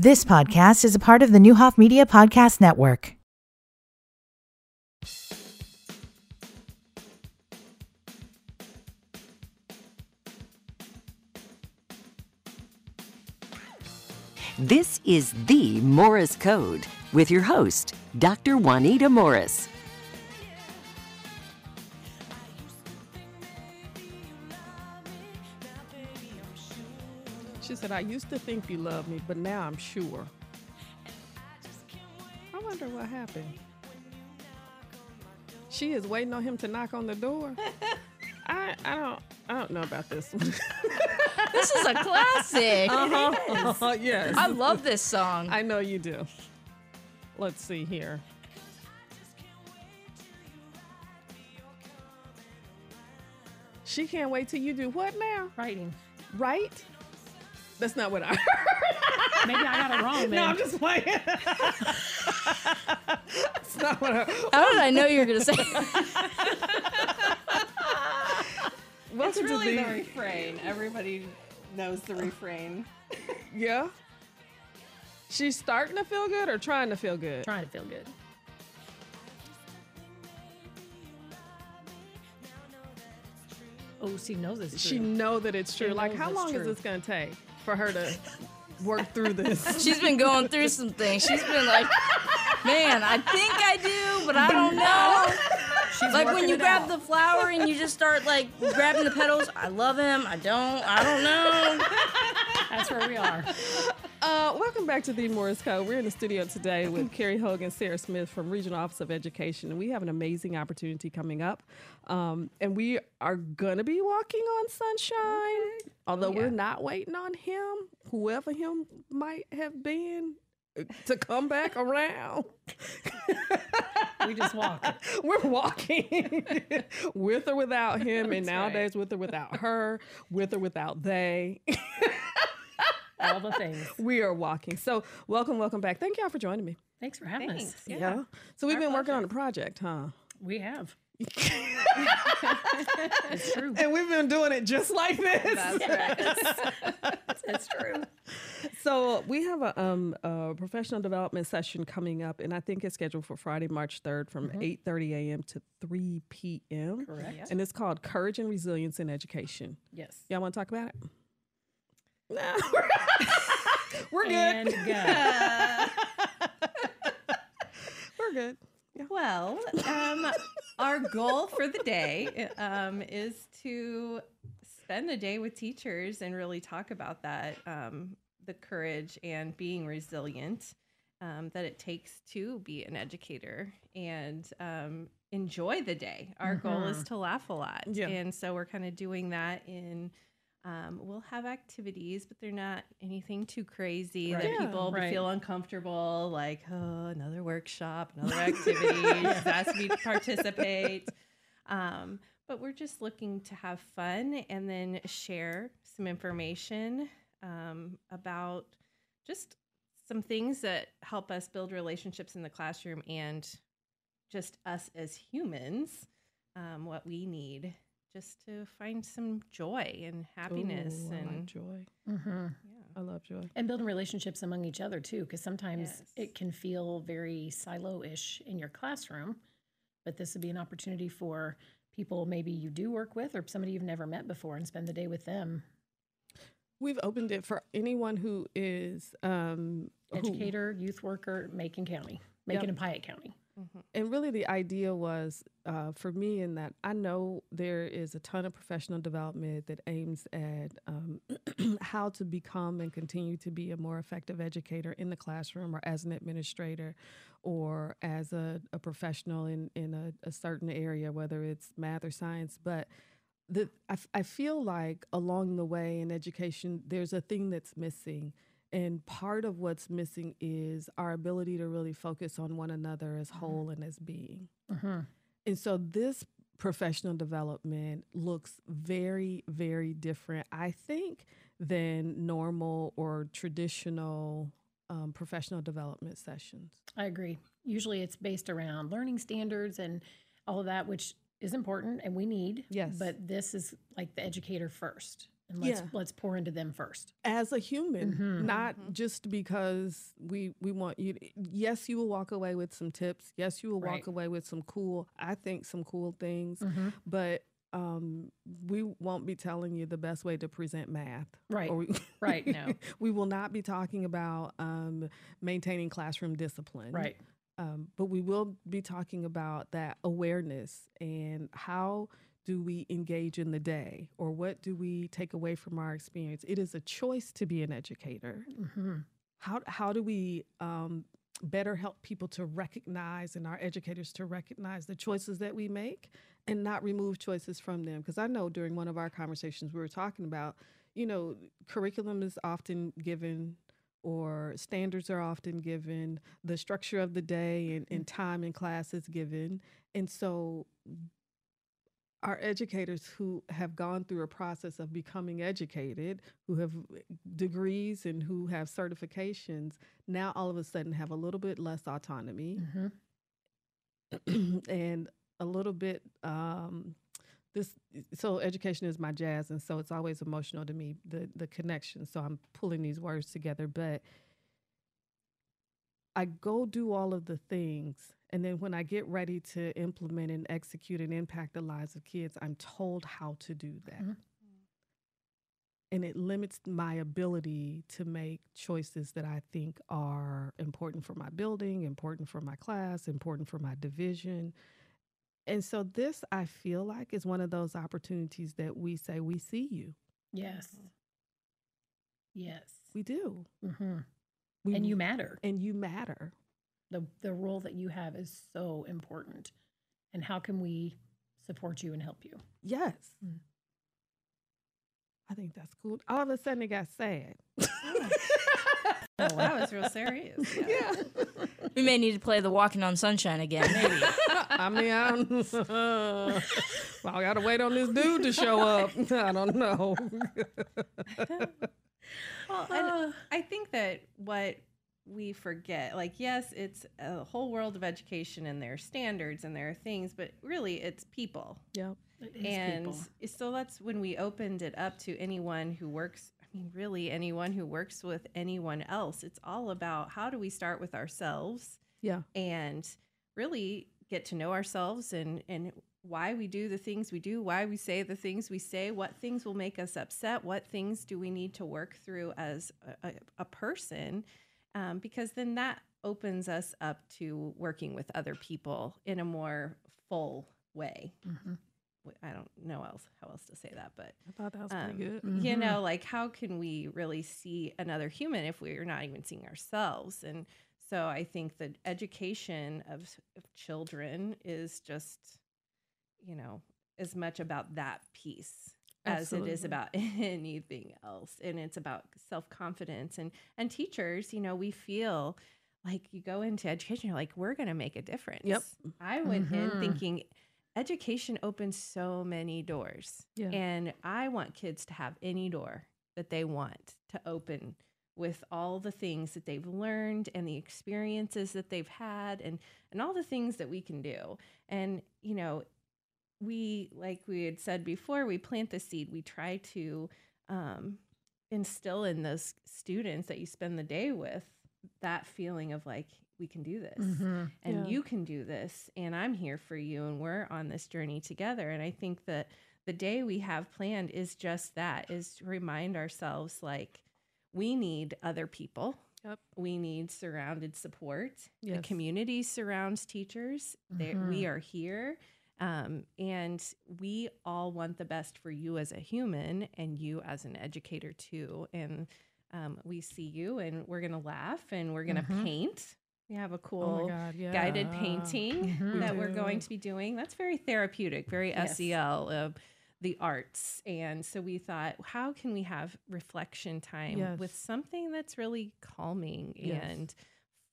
This podcast is a part of the Neuhoff Media Podcast Network. This is the Morris Code with your host, Dr. Juanita Morris. She said, I used to think you loved me, but now I'm sure. I wonder what happened. She is waiting on him to knock on the door. I, I don't I don't know about this one. This is a classic. uh-huh. yes. I love this song. I know you do. Let's see here. She can't wait till you do what now? Writing. Right? That's not what I heard. Maybe I got it wrong, man. No. I'm just playing. That's not what I How did I know you were going to say Welcome It's really to the the, refrain. Everybody knows the refrain. Yeah. She's starting to feel good or trying to feel good? Trying to feel good. Oh, she knows this. She know that it's true. She like, how it's long is this gonna take for her to work through this? She's been going through some things. She's been like, man, I think I do, but I don't know. She's Like when you grab out. the flower and you just start like grabbing the petals. I love him. I don't. I don't know. That's where we are. Uh, welcome back to the Morris Code. We're in the studio today with Carrie Hogue, Sarah Smith from Regional Office of Education, and we have an amazing opportunity coming up. Um, and we are gonna be walking on sunshine, although we're not waiting on him, whoever him might have been, uh, to come back around. We just walk. We're walking with or without him, and nowadays with or without her, with or without they. All the things. we are walking. So, welcome, welcome back. Thank y'all for joining me. Thanks for having us. Thanks. Yeah. So, we've been working on a project, huh? We have. it's true. And we've been doing it just like this. That's right. It's true. So we have a, um, a professional development session coming up, and I think it's scheduled for Friday, March third, from eight thirty a.m. to three p.m. Correct. And it's called Courage and Resilience in Education. Yes. Y'all want to talk about it? No, we're good. And go. We're good. Well, um, our goal for the day um, is to spend a day with teachers and really talk about that um, the courage and being resilient um, that it takes to be an educator and um, enjoy the day. Our goal is to laugh a lot. Yeah. And so we're kind of doing that in. Um, we'll have activities, but they're not anything too crazy Right. that Yeah, people right. feel uncomfortable. Like, oh, another workshop, another activity. Just ask me to participate. Um, but we're just looking to have fun and then share some information um, about just some things that help us build relationships in the classroom and just us as humans, um, what we need just to find some joy and happiness Ooh, I like and joy. hmm I love joy. And building relationships among each other too, because sometimes Yes. it can feel very silo-ish in your classroom. But this would be an opportunity for people maybe you do work with or somebody you've never met before and spend the day with them. We've opened it for anyone who is um, who- Educator, youth worker, Macon County, Macon Yep. and Piatt County. And really the idea was uh, for me in that I know there is a ton of professional development that aims at um, how to become and continue to be a more effective educator in the classroom or as an administrator or as a, a professional in, in a, a certain area, whether it's math or science. But the, I, f- I feel like along the way in education, there's a thing that's missing. And part of what's missing is our ability to really focus on one another as whole and as being. Mm-hmm. And so this professional development looks very, very different, I think, than normal or traditional um, professional development sessions. I agree. Usually it's based around learning standards and all of that, which is important and we need. Yes. But this is like the educator first. And let's Yeah. let's pour into them first. as a human, Mhm. not just because we we want you. To, yes, you will walk away with some tips. Yes, you will Right. walk away with some cool. I think some cool things, Mm-hmm. but um, we won't be telling you the best way to present math. Right. Or we, Right, no. we will not be talking about um, maintaining classroom discipline. Right. Um, but we will be talking about that awareness and how do we engage in the day or what do we take away from our experience? It is a choice to be an educator. Mm-hmm. How, how do we um, better help people to recognize and our educators to recognize the choices that we make and not remove choices from them? Because I know during one of our conversations we were talking about, you know, curriculum is often given or standards are often given, the structure of the day and, and time in class is given. And so our educators who have gone through a process of becoming educated, who have degrees and who have certifications, now all of a sudden have a little bit less autonomy Mm-hmm. and a little bit um, this so education is my jazz and so it's always emotional to me the the connection so i'm pulling these words together but i go do all of the things and then when i get ready to implement and execute and impact the lives of kids i'm told how to do that Mhm. and it limits my ability to make choices that i think are important for my building important for my class important for my division and so this I feel like is one of those opportunities that we say we see you. Yes. Yes. We do. Mm-hmm. We, And you matter. and you matter. The the role that you have is so important. And how can we support you and help you? Yes. Mm. I think that's cool. All of a sudden it got sad. Oh, that was real serious. Yeah. yeah. We may need to play the Walking on Sunshine again, maybe. I mean, I don't, well, I gotta wait on this dude to show up. I don't know. Well, and I think that what we forget, like, yes, it's a whole world of education and there are standards and there are things, but really it's people. yeah. It is and people. so that's when we opened it up to anyone who works i mean really anyone who works with anyone else it's all about how do we start with ourselves Yeah. and really get to know ourselves and and why we do the things we do why we say the things we say what things will make us upset what things do we need to work through as a, a, person um, because then that opens us up to working with other people in a more full way Mhm. w- I don't know else how else to say that, but I thought that was um, pretty good. you Mhm. know, like how can we really see another human if we're not even seeing ourselves? And so I think the education of, of children is just, you know, as much about that piece as it is about anything else. And it's about self confidence and and teachers. You know, we feel like you go into education, you're like, we're going to make a difference. Yep. I went in Mhm. thinking education opens so many doors. Yeah. And I want kids to have any door that they want to open with all the things that they've learned and the experiences that they've had and and all the things that we can do. And you know, we like we had said before, we plant the seed. We try to um, instill in those students that you spend the day with that feeling of like we can do this Mhm. and Yeah. you can do this and i'm here for you and we're on this journey together and i think that the day we have planned is just that is to remind ourselves like we need other people Yep. we need surrounded support the community surrounds teachers they, we are here um, and we all want the best for you as a human and you as an educator too and um, we see you and we're gonna laugh and we're gonna Mhm. paint we have a Oh cool my God. Yeah. guided painting Mhm. that we're going to be doing. That's very therapeutic, very Yes. SEL of the arts. And so we thought, how can we have reflection time with something that's really calming Yes. and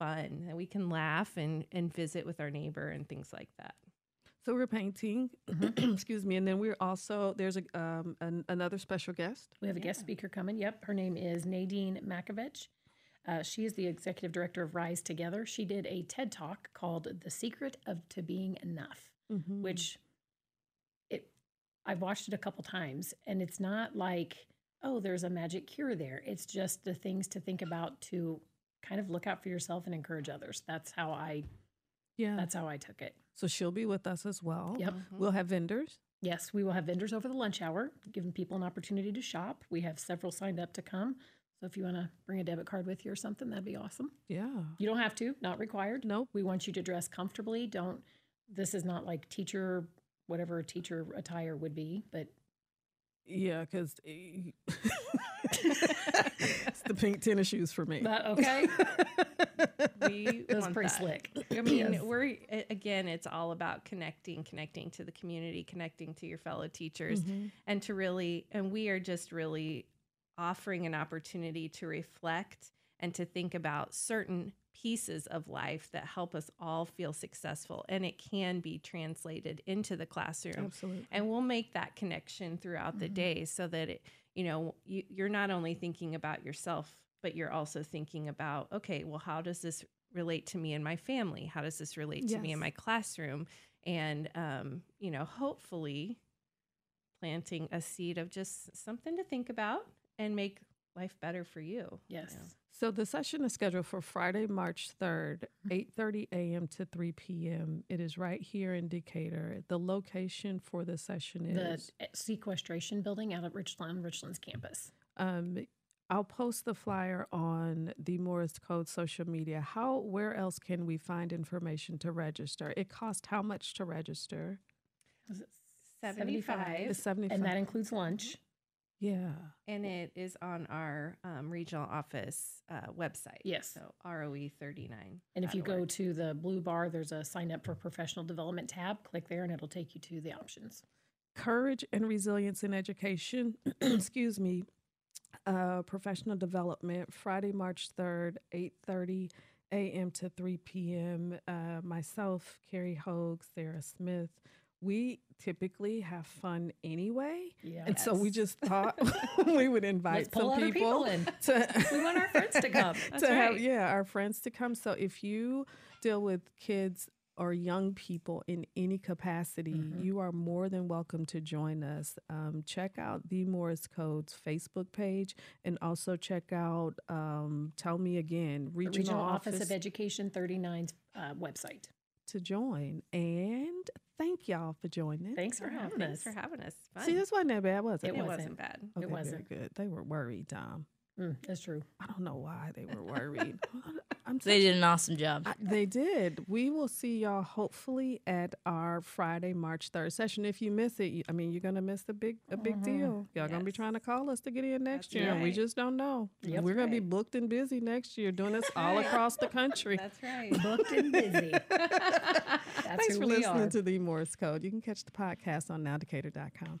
fun that we can laugh and, and visit with our neighbor and things like that. So we're painting, excuse me, and then we're also there's a um an, another special guest. We have a guest speaker coming. Yep. Her name is Nadine Makovich. Uh, she is the executive director of Rise Together. She did a TED talk called The Secret of To Being Enough, which it I've watched it a couple times and it's not like oh, there's a magic cure there. It's just the things to think about to kind of look out for yourself and encourage others. That's how I Yeah. that's how I took it. so she'll be with us as well. Yep. Mm-hmm. We'll have vendors. Yes, we will have vendors over the lunch hour, giving people an opportunity to shop. We have several signed up to come. So if you want to bring a debit card with you or something, that'd be awesome. Yeah. You don't have to, not required. Nope. We want you to dress comfortably. Don't this is not like teacher whatever teacher attire would be, but Yeah, because it's the pink tennis shoes for me. but okay. We That was pretty that. slick. I mean, Yes. we're again, it's all about connecting, connecting to the community, connecting to your fellow teachers, Mm-hmm. and to really, and we are just really offering an opportunity to reflect and to think about certain pieces of life that help us all feel successful, and it can be translated into the classroom. Absolutely. And we'll make that connection throughout the day so that it, you know, you, you're not only thinking about yourself, but you're also thinking about, okay, well, how does this relate to me and my family? How does this relate to me in my classroom? And, um, you know, hopefully planting a seed of just something to think about and make life better for you. you Yes. know. So the session is scheduled for Friday, March 3rd, 8:30 a.m. to 3 p.m. It is right here in Decatur. The location for the session is The sequestration building out at Richland, Richland's campus. um I'll post the flyer on the Morris Code social media. How where else can we find information to register? It costs how much to register? Was it 75. It's 75. And that includes lunch. Yeah. And it is on our um, regional office uh, website. Yes. So E ROE 39. And if you go to the blue bar, there's a sign up for professional development tab. Click there and it'll take you to the options. courage and resilience in education excuse me uh, professional development friday march 3rd 8.30 a.m to 3 p.m uh, myself carrie hogue sarah smith we typically have fun anyway Yeah. and so we just thought we would invite Let's pull some other people people, in. to We want our friends to come. to have yeah our friends to come so if you deal with kids or young people in any capacity Mm-hmm. you are more than welcome to join us um, check out the morris codes facebook page and also check out um, tell me again regional, Regional office, Office of Education 39's uh, website. To join and thank y'all for joining Thanks for having thanks us. for having us. Fun. see this wasn't that bad was it It it wasn't. wasn't bad. okay, wasn't. very good they were worried tom Mm, that's true. i don't know why they were worried i'm They did an awesome job. I- they did. We will see y'all hopefully at our Friday, March third session. If you miss it, you, I mean, you're gonna miss the big a big deal. Y'all gonna be trying to call us to get in next That's year, and we just don't know. Yep. We're gonna be booked and busy next year, doing this all across the country. That's right. Booked and busy. Thanks for listening are. to the Morris Code. You can catch the podcast on nowdecatur.com.